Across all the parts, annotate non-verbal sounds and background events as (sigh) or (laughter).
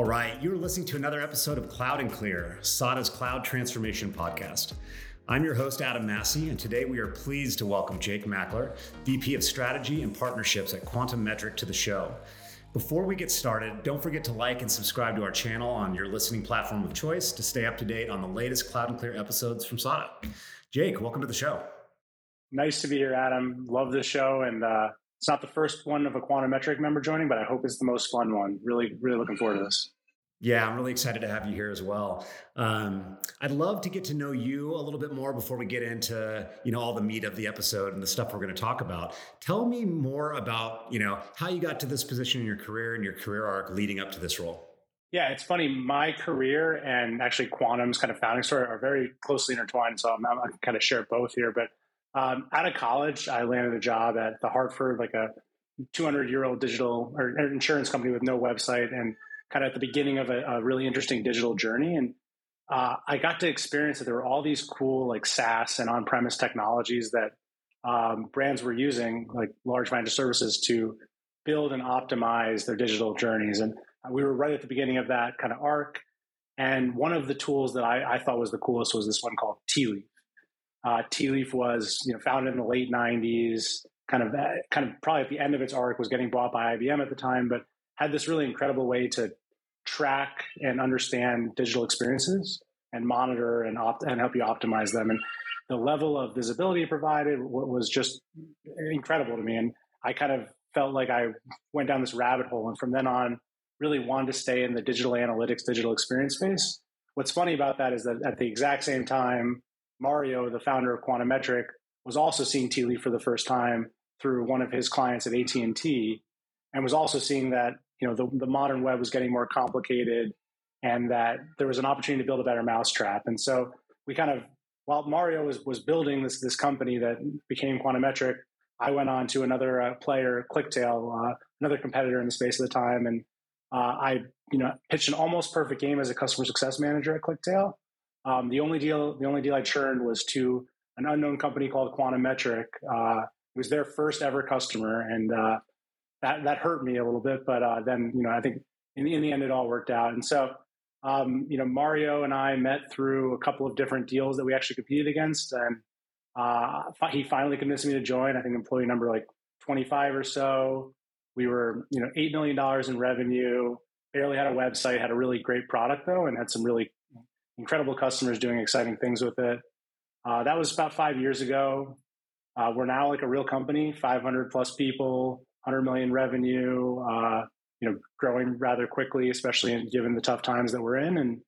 All right, you're listening to another episode of Cloud N Clear, SADA's cloud transformation podcast. I'm your host, Adam Massey, and today we are pleased to welcome Jake Makler, VP of Strategy and Partnerships at Quantum Metric, to the show. Before we get started, don't forget to like and subscribe to our channel on your listening platform of choice to stay up to date on the latest Cloud N Clear episodes from SADA. Jake, welcome to the show. Nice to be here, Adam. Love the show, and uh, it's not the first one of a Quantum Metric member joining, but I hope it's the most fun one. Really, really looking forward to this. Yeah, I'm really excited to have you here as well. Um, I'd love to get to know you a little bit more before we get into you know all the meat of the episode and the stuff we're going to talk about. Tell me more about you know how you got to this position in your career and your career arc leading up to this role. Yeah, it's funny. My career and actually Quantum's kind of founding story are very closely intertwined. So I'm, I'm going to kind of share both here. But um, out of college, I landed a job at the Hartford, like a 200 year old digital or insurance company with no website, and kind of at the beginning of a, a really interesting digital journey. And uh, I got to experience that there were all these cool like SaaS and on premise technologies that um, brands were using, like large financial services, to build and optimize their digital journeys. And we were right at the beginning of that kind of arc. And one of the tools that I, I thought was the coolest was this one called Tealeaf. Uh, Tealeaf was you know founded in the late '90s, kind of kind of probably at the end of its arc was getting bought by IBM at the time, but had this really incredible way to track and understand digital experiences and monitor and opt- and help you optimize them. And the level of visibility it provided was just incredible to me. And I kind of felt like I went down this rabbit hole, and from then on, really wanted to stay in the digital analytics, digital experience space. What's funny about that is that at the exact same time Mario, the founder of Quantum Metric, was also seeing Tealeaf for the first time through one of his clients at AT and was also seeing that you know the, the modern web was getting more complicated, and that there was an opportunity to build a better mousetrap. And so we kind of, while Mario was was building this this company that became Quantum Metric, I went on to another uh, player, ClickTale, uh, another competitor in the space at the time, and uh, I you know pitched an almost perfect game as a customer success manager at ClickTale um, the only deal, the only deal I churned was to an unknown company called Quantum Metric. Uh, it was their first ever customer, and uh, that that hurt me a little bit. But uh, then, you know, I think in the, in the end, it all worked out. And so, um, you know, Mario and I met through a couple of different deals that we actually competed against, and uh, he finally convinced me to join. I think employee number like twenty five or so. We were, you know, eight million dollars in revenue. Barely had a website. Had a really great product though, and had some really incredible customers doing exciting things with it. Uh, that was about five years ago. Uh, we're now like a real company, 500 plus people, 100 million revenue. Uh, you know, growing rather quickly, especially given the tough times that we're in. And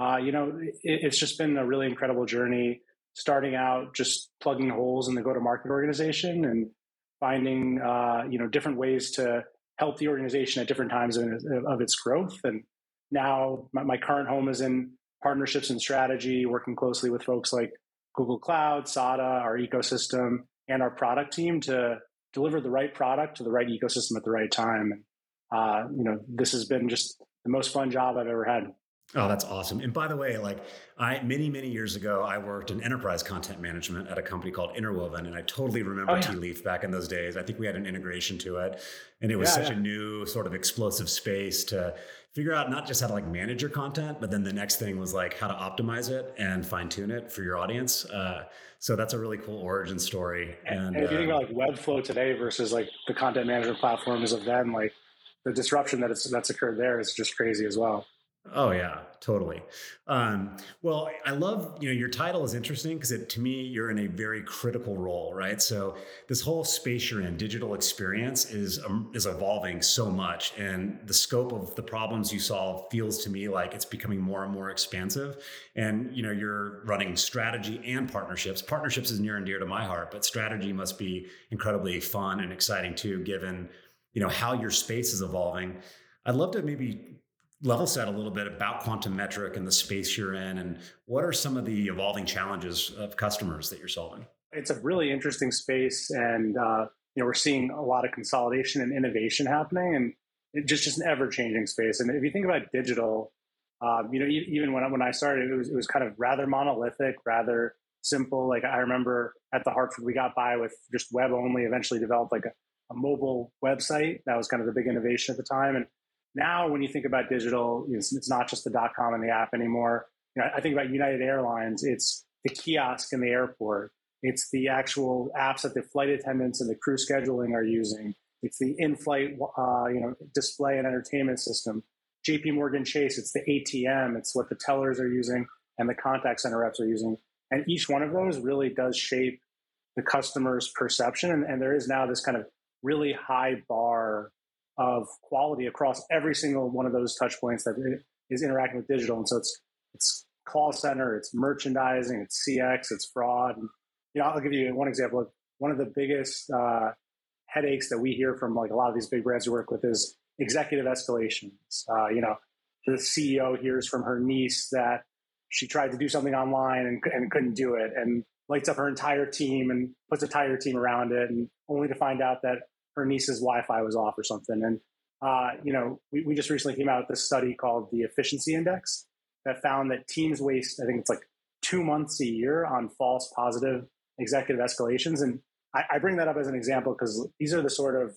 uh, you know, it, it's just been a really incredible journey. Starting out just plugging holes in the go-to-market organization and finding uh, you know different ways to help the organization at different times of, of its growth. And now my, my current home is in partnerships and strategy, working closely with folks like Google Cloud, SADA, our ecosystem, and our product team to deliver the right product to the right ecosystem at the right time. Uh, you know, this has been just the most fun job I've ever had. Oh, that's awesome. And by the way, like I many, many years ago, I worked in enterprise content management at a company called Interwoven. And I totally remember oh, yeah. Tealeaf back in those days. I think we had an integration to it. And it was yeah, such yeah. a new sort of explosive space to figure out not just how to like manage your content, but then the next thing was like how to optimize it and fine tune it for your audience. Uh, so that's a really cool origin story. And, and if you think uh, about like Webflow today versus like the content management platforms of then, like the disruption that it's, that's occurred there is just crazy as well. Oh yeah, totally. Um, well, I love you know your title is interesting because to me you're in a very critical role, right? So this whole space you're in, digital experience, is um, is evolving so much, and the scope of the problems you solve feels to me like it's becoming more and more expansive. And you know you're running strategy and partnerships. Partnerships is near and dear to my heart, but strategy must be incredibly fun and exciting too, given you know how your space is evolving. I'd love to maybe level set a little bit about quantum metric and the space you're in and what are some of the evolving challenges of customers that you're solving? It's a really interesting space and uh, you know we're seeing a lot of consolidation and innovation happening and just just an ever changing space. And if you think about digital um, you know even when I, when I started it was, it was kind of rather monolithic rather simple. Like i remember at the hartford we got by with just web only eventually developed like a, a mobile website. That was kind of the big innovation at the time and now when you think about digital, it's, it's not just the dot com and the app anymore. You know, I think about United Airlines. It's the kiosk in the airport. It's the actual apps that the flight attendants and the crew scheduling are using. It's the in-flight, uh, you know, display and entertainment system. J.P. Morgan Chase. It's the ATM. It's what the tellers are using and the contact center reps are using. And each one of those really does shape the customer's perception. And, and there is now this kind of really high bar of quality across every single one of those touch points that is interacting with digital. And so it's it's call center, it's merchandising, it's CX, it's fraud. And, you know, I'll give you one example. Of one of the biggest uh, headaches that we hear from like a lot of these big brands we work with is executive escalations. Uh, you know, the CEO hears from her niece that she tried to do something online and, and couldn't do it, and lights up her entire team and puts a entire team around it, and only to find out that her niece's Wi-Fi was off or something. And uh, you know, we, we just recently came out with this study called the Efficiency Index that found that teams waste, I think it's like two months a year on false positive executive escalations. And I, I bring that up as an example because these are the sort of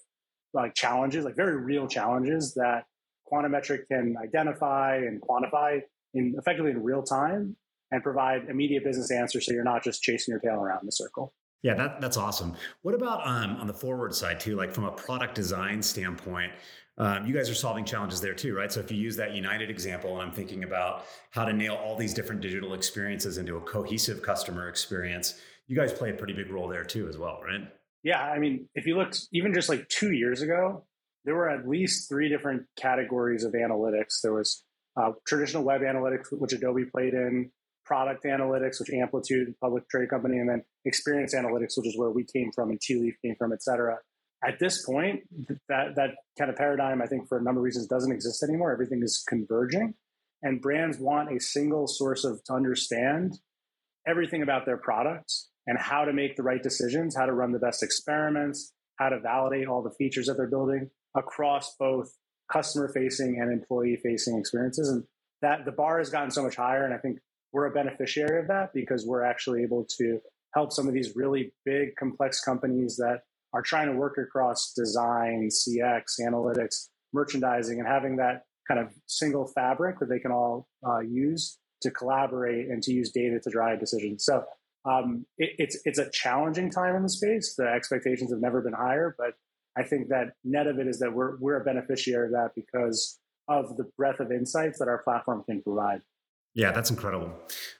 like challenges, like very real challenges that Quantum Metric can identify and quantify in effectively in real time and provide immediate business answers so you're not just chasing your tail around the circle. Yeah, that, that's awesome. What about um, on the forward side too? Like from a product design standpoint, um, you guys are solving challenges there too, right? So if you use that United example, and I'm thinking about how to nail all these different digital experiences into a cohesive customer experience, you guys play a pretty big role there too, as well, right? Yeah, I mean, if you looked even just like two years ago, there were at least three different categories of analytics. There was uh, traditional web analytics, which Adobe played in, product analytics, which Amplitude, public trade company, and then experience analytics, which is where we came from and Tealeaf came from, et cetera. At this point, that, that kind of paradigm, I think, for a number of reasons, doesn't exist anymore. Everything is converging, and brands want a single source of to understand everything about their products and how to make the right decisions, how to run the best experiments, how to validate all the features that they're building across both customer facing and employee facing experiences. And that the bar has gotten so much higher. And I think we're a beneficiary of that because we're actually able to help some of these really big, complex companies that are trying to work across design, CX, analytics, merchandising, and having that kind of single fabric that they can all uh, use to collaborate and to use data to drive decisions. So um, it, it's it's a challenging time in the space. The expectations have never been higher, but I think that net of it is that we're we're a beneficiary of that because of the breadth of insights that our platform can provide. Yeah, that's incredible.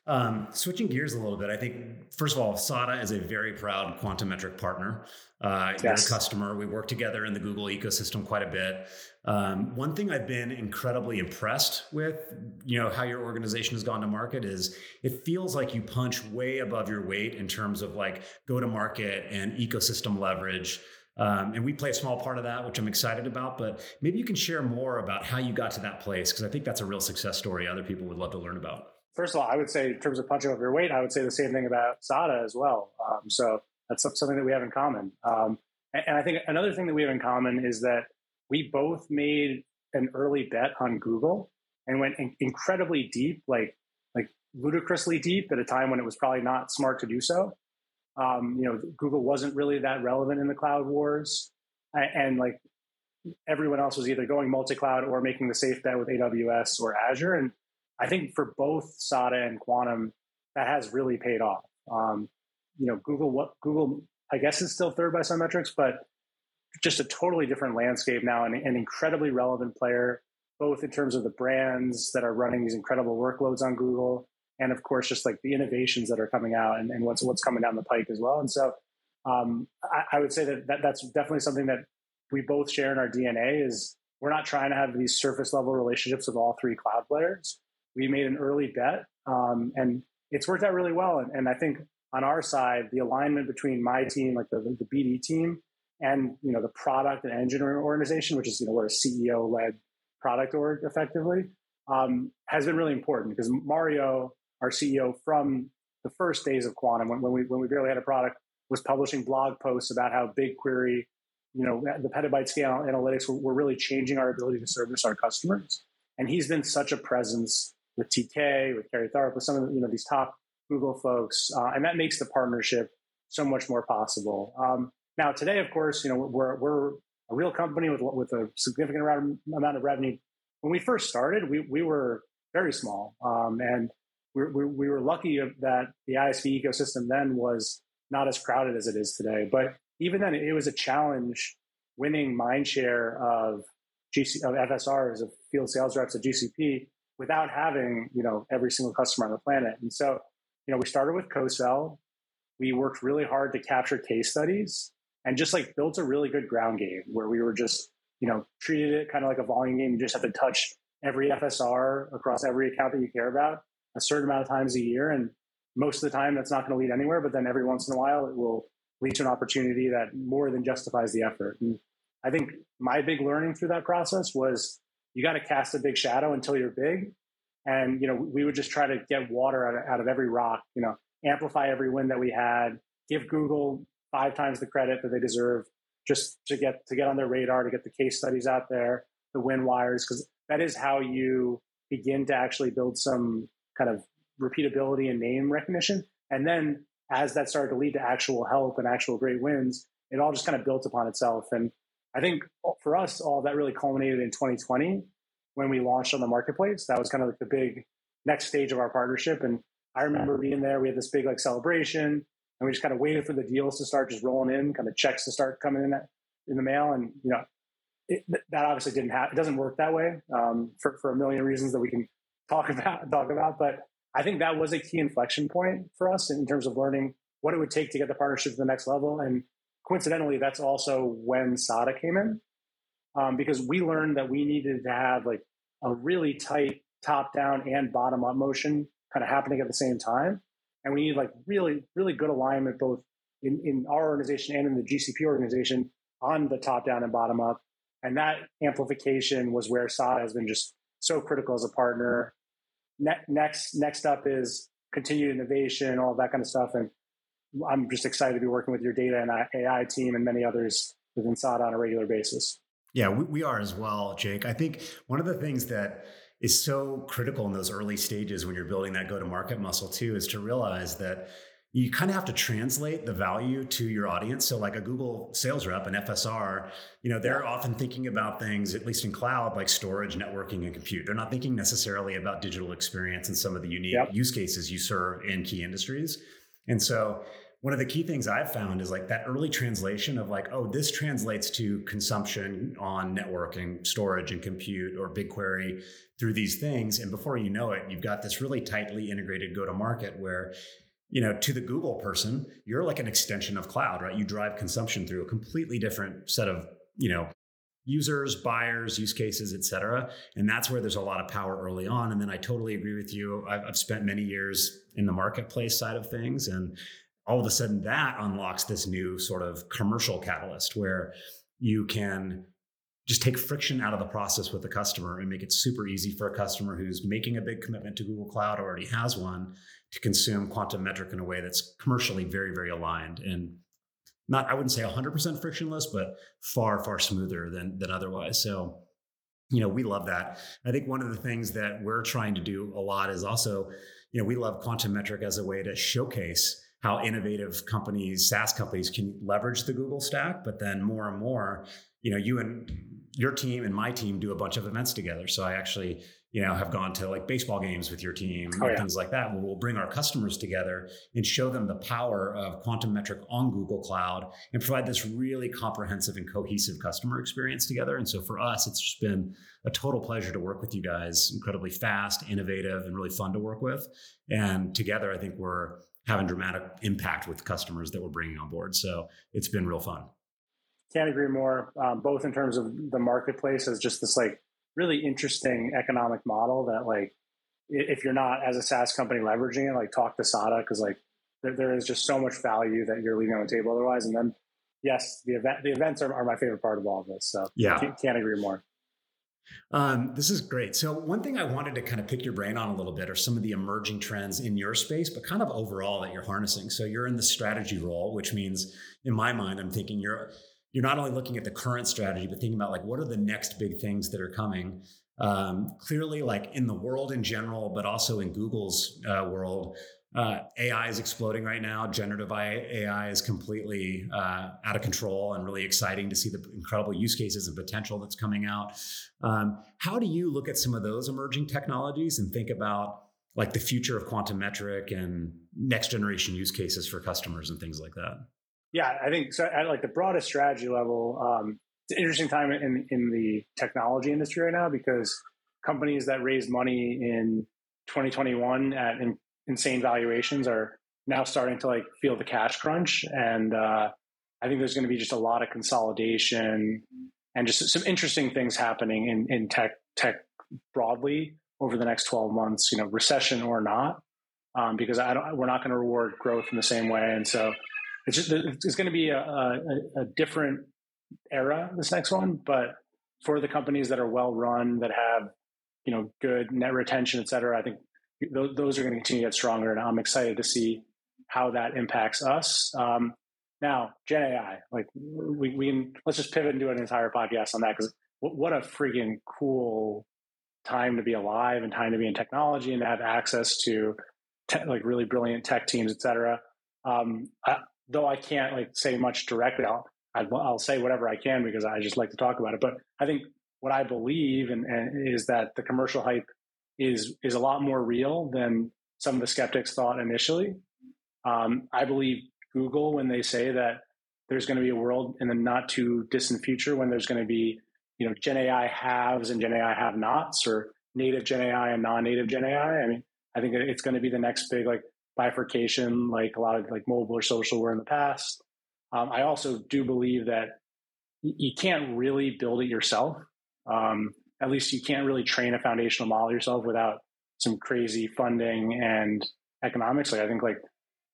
Um, switching gears a little bit, I think first of all, SADA is a very proud Quantum Metric partner. Uh, yes. You're a customer. We work together in the Google ecosystem quite a bit. Um, one thing I've been incredibly impressed with, you know, how your organization has gone to market is it feels like you punch way above your weight in terms of like go to market and ecosystem leverage. Um, and we play a small part of that, which I'm excited about. But maybe you can share more about how you got to that place, because I think that's a real success story other people would love to learn about. First of all, I would say in terms of punching over your weight, I would say the same thing about SADA as well. Um, so that's something that we have in common. Um, and, and I think another thing that we have in common is that we both made an early bet on Google and went in- incredibly deep, like like ludicrously deep at a time when it was probably not smart to do so. Um, you know, Google wasn't really that relevant in the cloud wars, and, like everyone else was either going multi-cloud or making the safe bet with AWS or Azure. And I think for both SADA and Quantum, that has really paid off. Um, you know, Google, what Google, I guess is still third by some metrics, but just a totally different landscape now and an incredibly relevant player, both in terms of the brands that are running these incredible workloads on Google and of course just like the innovations that are coming out and, and what's what's coming down the pike as well. And so um, I, I, would say that, that that's definitely something that we both share in our DNA is we're not trying to have these surface level relationships with all three cloud players. We made an early bet um, and it's worked out really well. And, and, I think on our side, the alignment between my team, like the, the BD team, and you know the product and engineering organization, which is you know we're a CEO led product org effectively, um, has been really important because Mario our CEO from the first days of Quantum, when, when we when we barely had a product, was publishing blog posts about how BigQuery, you know, the petabyte scale analytics were, were really changing our ability to service our customers. And he's been such a presence with TK, with Carrie Tharp, with some of you know these top Google folks, uh, and that makes the partnership so much more possible. Um, now today, of course, you know we're we're a a real company with with a significant amount of revenue. When we first started, we we were very small, um, and we, we, we were lucky that the ISV ecosystem then was not as crowded as it is today. But even then, it was a challenge winning mind share of GC of FSRs of field sales reps at GCP without having you know every single customer on the planet. And so you know we started with co-sell. We worked really hard to capture case studies and just like built a really good ground game where we were just you know treated it kind of like a volume game. You just have to touch every FSR across every account that you care about a certain amount of times a year, and most of the time that's not going to lead anywhere. But then every once in a while it will lead to an opportunity that more than justifies the effort. And I think my big learning through that process was you got to cast a big shadow until you're big. And, you know, we would just try to get water out of, out of every rock, you know, amplify every win that we had, give Google five times the credit that they deserve just to get, to get on their radar, to get the case studies out there, the win wires, because that is how you begin to actually build some kind of repeatability and name recognition. And then as that started to lead to actual help and actual great wins, it all just kind of built upon itself. And I think for us, all that really culminated in 2020 when we launched on the marketplace. That was kind of like the big next stage of our partnership. And I remember being there. We had this big like celebration, and we just kind of waited for the deals to start just rolling in, kind of checks to start coming in in the mail. And you know, it, that obviously didn't happen. It doesn't work that way um, for for a million reasons that we can talk about (laughs) talk about. But I think that was a key inflection point for us in terms of learning what it would take to get the partnership to the next level and coincidentally, that's also when SADA came in, um, because we learned that we needed to have like a really tight top down and bottom up motion kind of happening at the same time, and we need like really really good alignment both in, in our organization and in the GCP organization on the top down and bottom up, and that amplification was where SADA has been just so critical as a partner. Ne- next next up is continued innovation, all that kind of stuff, and I'm just excited to be working with your data and AI team and many others within SADA on a regular basis. Yeah, we, we are as well, Jake. I think one of the things that is so critical in those early stages when you're building that go to market muscle too is to realize that you kind of have to translate the value to your audience. So, like a Google sales rep, an FSR, you know, they're often thinking about things, at least in cloud, like storage, networking, and compute. They're not thinking necessarily about digital experience and some of the unique yep. use cases you serve in key industries. And so, one of the key things I've found is like that early translation of like, oh, this translates to consumption on networking, storage, and compute or BigQuery through these things. And before you know it, you've got this really tightly integrated go to market where you know, to the Google person, you're like an extension of cloud, right? You drive consumption through a completely different set of, you know, users, buyers, use cases, et cetera. And that's where there's a lot of power early on. And then I totally agree with you. I've, I've spent many years in the marketplace side of things. And all of a sudden that unlocks this new sort of commercial catalyst where you can just take friction out of the process with the customer and make it super easy for a customer who's making a big commitment to Google Cloud already has one to consume quantum metric in a way that's commercially very, very aligned and not, I wouldn't say 100% frictionless, but far, far smoother than, than otherwise. So, you know, we love that. I think one of the things that we're trying to do a lot is also, you know, we love quantum metric as a way to showcase how innovative companies, SaaS companies can leverage the Google stack, but then more and more, you know, you and your team and my team do a bunch of events together. So I actually, you know, have gone to like baseball games with your team oh, and yeah. things like that. Where we'll bring our customers together and show them the power of quantum metric on Google Cloud and provide this really comprehensive and cohesive customer experience together. And so for us, it's just been a total pleasure to work with you guys. Incredibly fast, innovative, and really fun to work with. And together, I think we're having dramatic impact with customers that we're bringing on board. So it's been real fun. Can't agree more. Um, both in terms of the marketplace as just this like really interesting economic model that like if you're not as a SaaS company leveraging it, like talk to SADA because like there, there is just so much value that you're leaving on the table otherwise. And then yes, the event the events are, are my favorite part of all of this. So yeah, can't, can't agree more. Um, this is great. So, one thing I wanted to kind of pick your brain on a little bit are some of the emerging trends in your space, but kind of overall that you're harnessing. So, you're in the strategy role, which means, in my mind, I'm thinking you're you're not only looking at the current strategy, but thinking about like what are the next big things that are coming. Um, clearly, like in the world in general, but also in Google's uh, world, uh, AI is exploding right now. Generative AI is completely uh, out of control and really exciting to see the incredible use cases and potential that's coming out. Um, how do you look at some of those emerging technologies and think about like the future of quantum metric and next generation use cases for customers and things like that? Yeah, I think so. At like the broadest strategy level, um, it's an interesting time in in the technology industry right now because companies that raised money in 2021 at in, insane valuations are now starting to like feel the cash crunch, and uh, I think there's going to be just a lot of consolidation and just some interesting things happening in in tech tech broadly over the next 12 months. You know, recession or not, um, because I don't, we're not going to reward growth in the same way, and so it's just it's going to be a, a, a different era this next one but for the companies that are well run that have you know good net retention et cetera i think those, those are going to continue to get stronger and i'm excited to see how that impacts us. Um, now gen ai like we, we can let's just pivot and do an entire podcast on that because what, what a freaking cool time to be alive and time to be in technology and to have access to te- like really brilliant tech teams et cetera. Um, I, though I can't like say much directly, I'll, I'll say whatever I can because I just like to talk about it. But I think what I believe and, and is that the commercial hype is is a lot more real than some of the skeptics thought initially. Um, I believe Google when they say that there's going to be a world in the not too distant future when there's going to be you know Gen AI haves and Gen AI have nots or native Gen AI and non-native Gen AI. I mean, I think it's going to be the next big like bifurcation like a lot of like mobile or social were in the past. Um, I also do believe that you can't really build it yourself. Um, at least you can't really train a foundational model yourself without some crazy funding and economics. Like I think like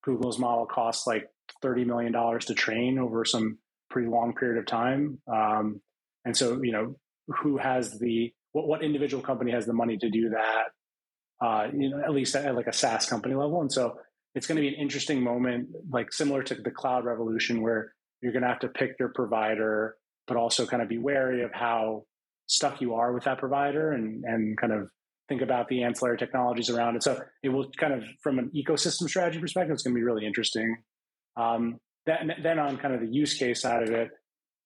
Google's model costs like thirty million dollars to train over some pretty long period of time. Um, and so you know who has the what, what individual company has the money to do that uh, you know, at least at like a SaaS company level. And so it's going to be an interesting moment, like similar to the cloud revolution, where you're going to have to pick your provider, but also kind of be wary of how stuck you are with that provider and, and kind of think about the ancillary technologies around it. So it will kind of, from an ecosystem strategy perspective, it's going to be really interesting. Um, then, then on kind of the use case side of it,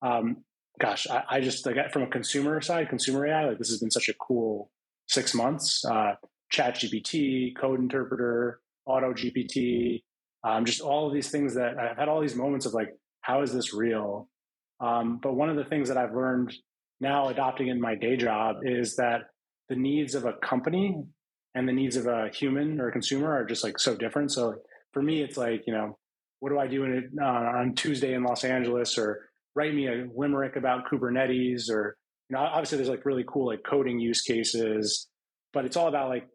um, gosh, I, I, just like from a consumer side, consumer AI, like this has been such a cool six months. Uh, ChatGPT, Code Interpreter, Auto GPT, um, just all of these things that I've had all these moments of like, how is this real? Um, but one of the things that I've learned now adopting in my day job is that the needs of a company and the needs of a human or a consumer are just like so different. So for me, it's like, you know, what do I do in, uh, on Tuesday in Los Angeles or write me a limerick about Kubernetes or, you know, obviously there's like really cool like coding use cases, but it's all about like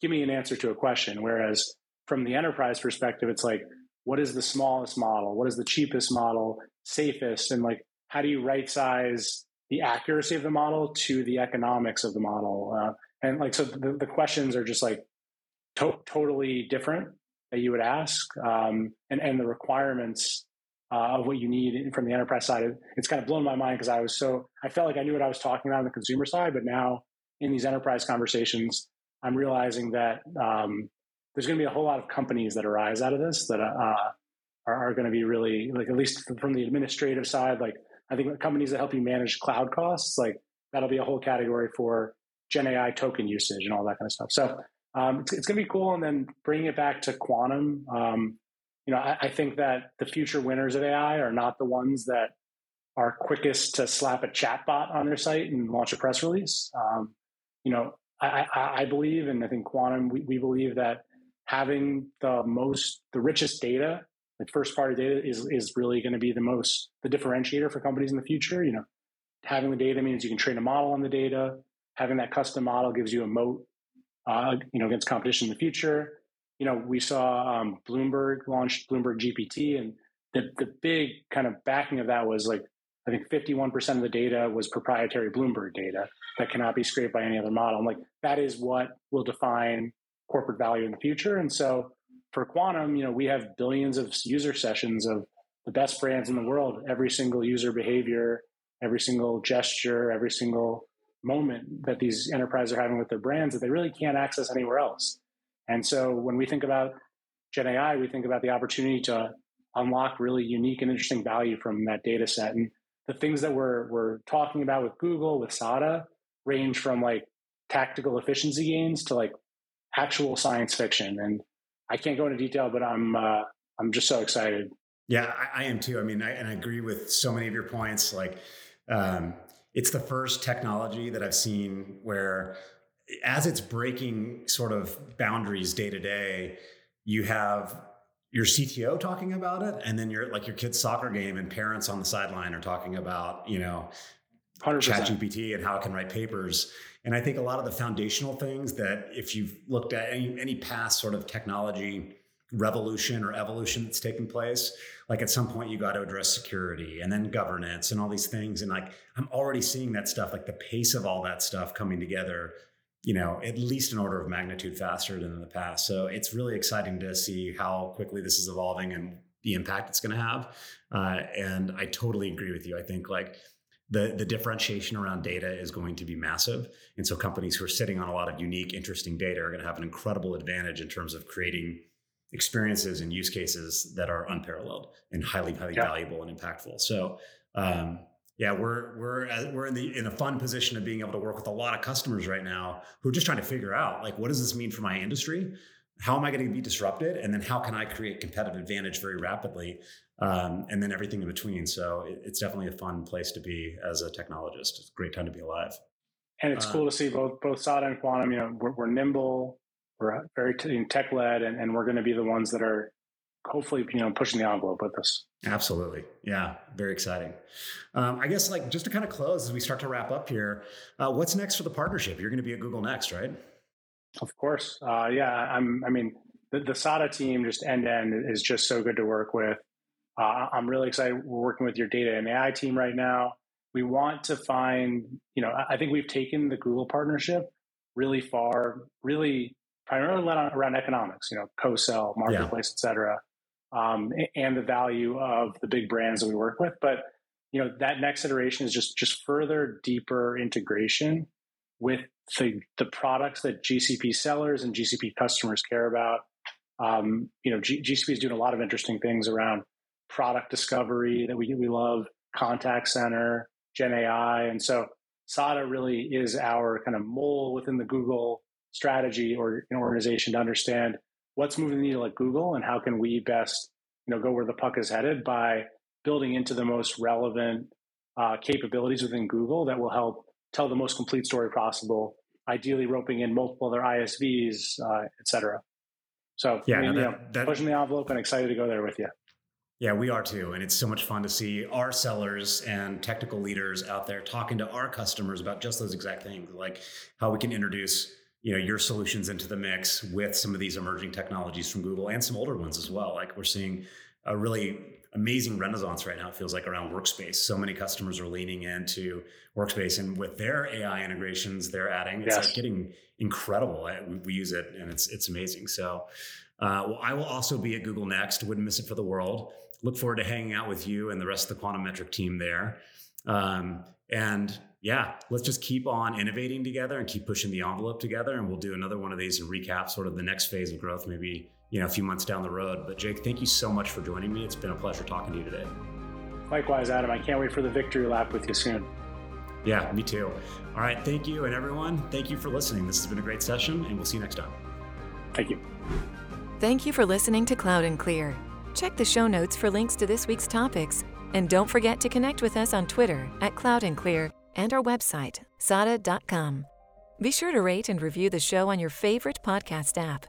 give me an answer to a question. Whereas from the enterprise perspective, it's like, what is the smallest model? What is the cheapest model, safest? And like, how do you right size the accuracy of the model to the economics of the model? Uh, and like, so the, the, questions are just like to- totally different that you would ask. Um, and, and the requirements uh, of what you need from the enterprise side, it's kind of blown my mind because I was so, I felt like I knew what I was talking about on the consumer side, but now in these enterprise conversations, I'm realizing that um, there's going to be a whole lot of companies that arise out of this that uh, are, are going to be really like at least from the administrative side. Like I think companies that help you manage cloud costs, like that'll be a whole category for Gen AI token usage and all that kind of stuff. So um, it's, it's going to be cool. And then bringing it back to quantum, um, you know, I, I, think that the future winners of AI are not the ones that are quickest to slap a chatbot on their site and launch a press release. Um, you know, I, I, believe, and I think quantum, we, we believe that having the most, the richest data, like first party data, is is really going to be the most the differentiator for companies in the future. You know, having the data means you can train a model on the data. Having that custom model gives you a moat, uh, you know, against competition in the future. You know, we saw um, Bloomberg launched Bloomberg GPT, and the the big kind of backing of that was like I think 51% of the data was proprietary Bloomberg data that cannot be scraped by any other model. I'm like, that is what will define corporate value in the future. And so for Quantum, you know, we have billions of user sessions of the best brands in the world, every single user behavior, every single gesture, every single moment that these enterprises are having with their brands that they really can't access anywhere else. And so when we think about Gen AI, we think about the opportunity to unlock really unique and interesting value from that data set. And the things that we're we're talking about with Google, with SADA, range from like tactical efficiency gains to like actual science fiction. And I can't go into detail, but I'm uh, I'm just so excited. Yeah, I, I am too. I mean, I, and I agree with so many of your points. Like, um, it's the first technology that I've seen where, as it's breaking sort of boundaries day to day, you have your CTO talking about it, and then you're like your kid's soccer game, and parents on the sideline are talking about you know 100%. ChatGPT and how it can write papers. And I think a lot of the foundational things that if you've looked at any, any past sort of technology revolution or evolution that's taken place, like at some point you got to address security and then governance and all these things. And like I'm already seeing that stuff, like the pace of all that stuff coming together, you know, at least an order of magnitude faster than in the past. So it's really exciting to see how quickly this is evolving and the impact it's going to have. Uh, and I totally agree with you. I think like the, the differentiation around data is going to be massive. And so companies who are sitting on a lot of unique, interesting data are going to have an incredible advantage in terms of creating experiences and use cases that are unparalleled and highly, highly yeah. valuable and impactful. So, um, yeah, we're we're we're in the in a fun position of being able to work with a lot of customers right now who are just trying to figure out like what does this mean for my industry? How am I going to be disrupted? And then how can I create competitive advantage very rapidly? um, and then everything in between. So it, it's definitely a fun place to be as a technologist. It's a great time to be alive. And it's uh, cool to see both both SADA and Quantum. You know, we're, we're nimble, we're very tech led, and, and we're going to be the ones that are hopefully you know pushing the envelope with us. Absolutely, yeah, very exciting. Um, I guess like just to kind of close as we start to wrap up here, uh, what's next for the partnership? You're going to be at Google next, right? Of course, uh, yeah. I'm. I mean, the, the SADA team just end to end is just so good to work with. Uh, I'm really excited. We're working with your data and AI team right now. We want to find, you know, I think we've taken the Google partnership really far, really primarily around economics, you know, co-sell, marketplace, yeah. et cetera, um, and the value of the big brands that we work with. But, you know, that next iteration is just, just further deeper integration with the, the products that GCP sellers and GCP customers care about. Um, you know, G- GCP is doing a lot of interesting things around product discovery that we, we love, contact center, Gen AI. And so SADA really is our kind of mole within the Google strategy or an organization to understand what's moving the needle at Google and how can we best you know go where the puck is headed by building into the most relevant uh, capabilities within Google that will help tell the most complete story possible. Ideally, roping in multiple other ISVs, uh, et cetera. So, yeah, I mean, no, that, you know, that, pushing the envelope and excited to go there with you. Yeah, we are too. And it's so much fun to see our sellers and technical leaders out there talking to our customers about just those exact things, like how we can introduce you know your solutions into the mix with some of these emerging technologies from Google and some older ones as well. Like we're seeing a really amazing renaissance right now. It feels like around workspace. So many customers are leaning into workspace, and with their AI integrations, they're adding. It's yes. like getting incredible. We, we use it, and it's it's amazing. So, uh, well, I will also be at Google next. Wouldn't miss it for the world look forward to hanging out with you and the rest of the quantum metric team there. Um, and yeah, let's just keep on innovating together and keep pushing the envelope together. And we'll do another one of these and recap sort of the next phase of growth, maybe you know a few months down the road. But Jake, thank you so much for joining me. It's been a pleasure talking to you today. Likewise, Adam. I can't wait for the victory lap with you soon. Yeah, me too. All right, thank you, and everyone, thank you for listening. This has been a great session, and we'll see you next time. Thank you. Thank you for listening to Cloud N Clear. Check the show notes for links to this week's topics. And don't forget to connect with us on Twitter at Cloud N Clear and our website, sada.com. Be sure to rate and review the show on your favorite podcast app.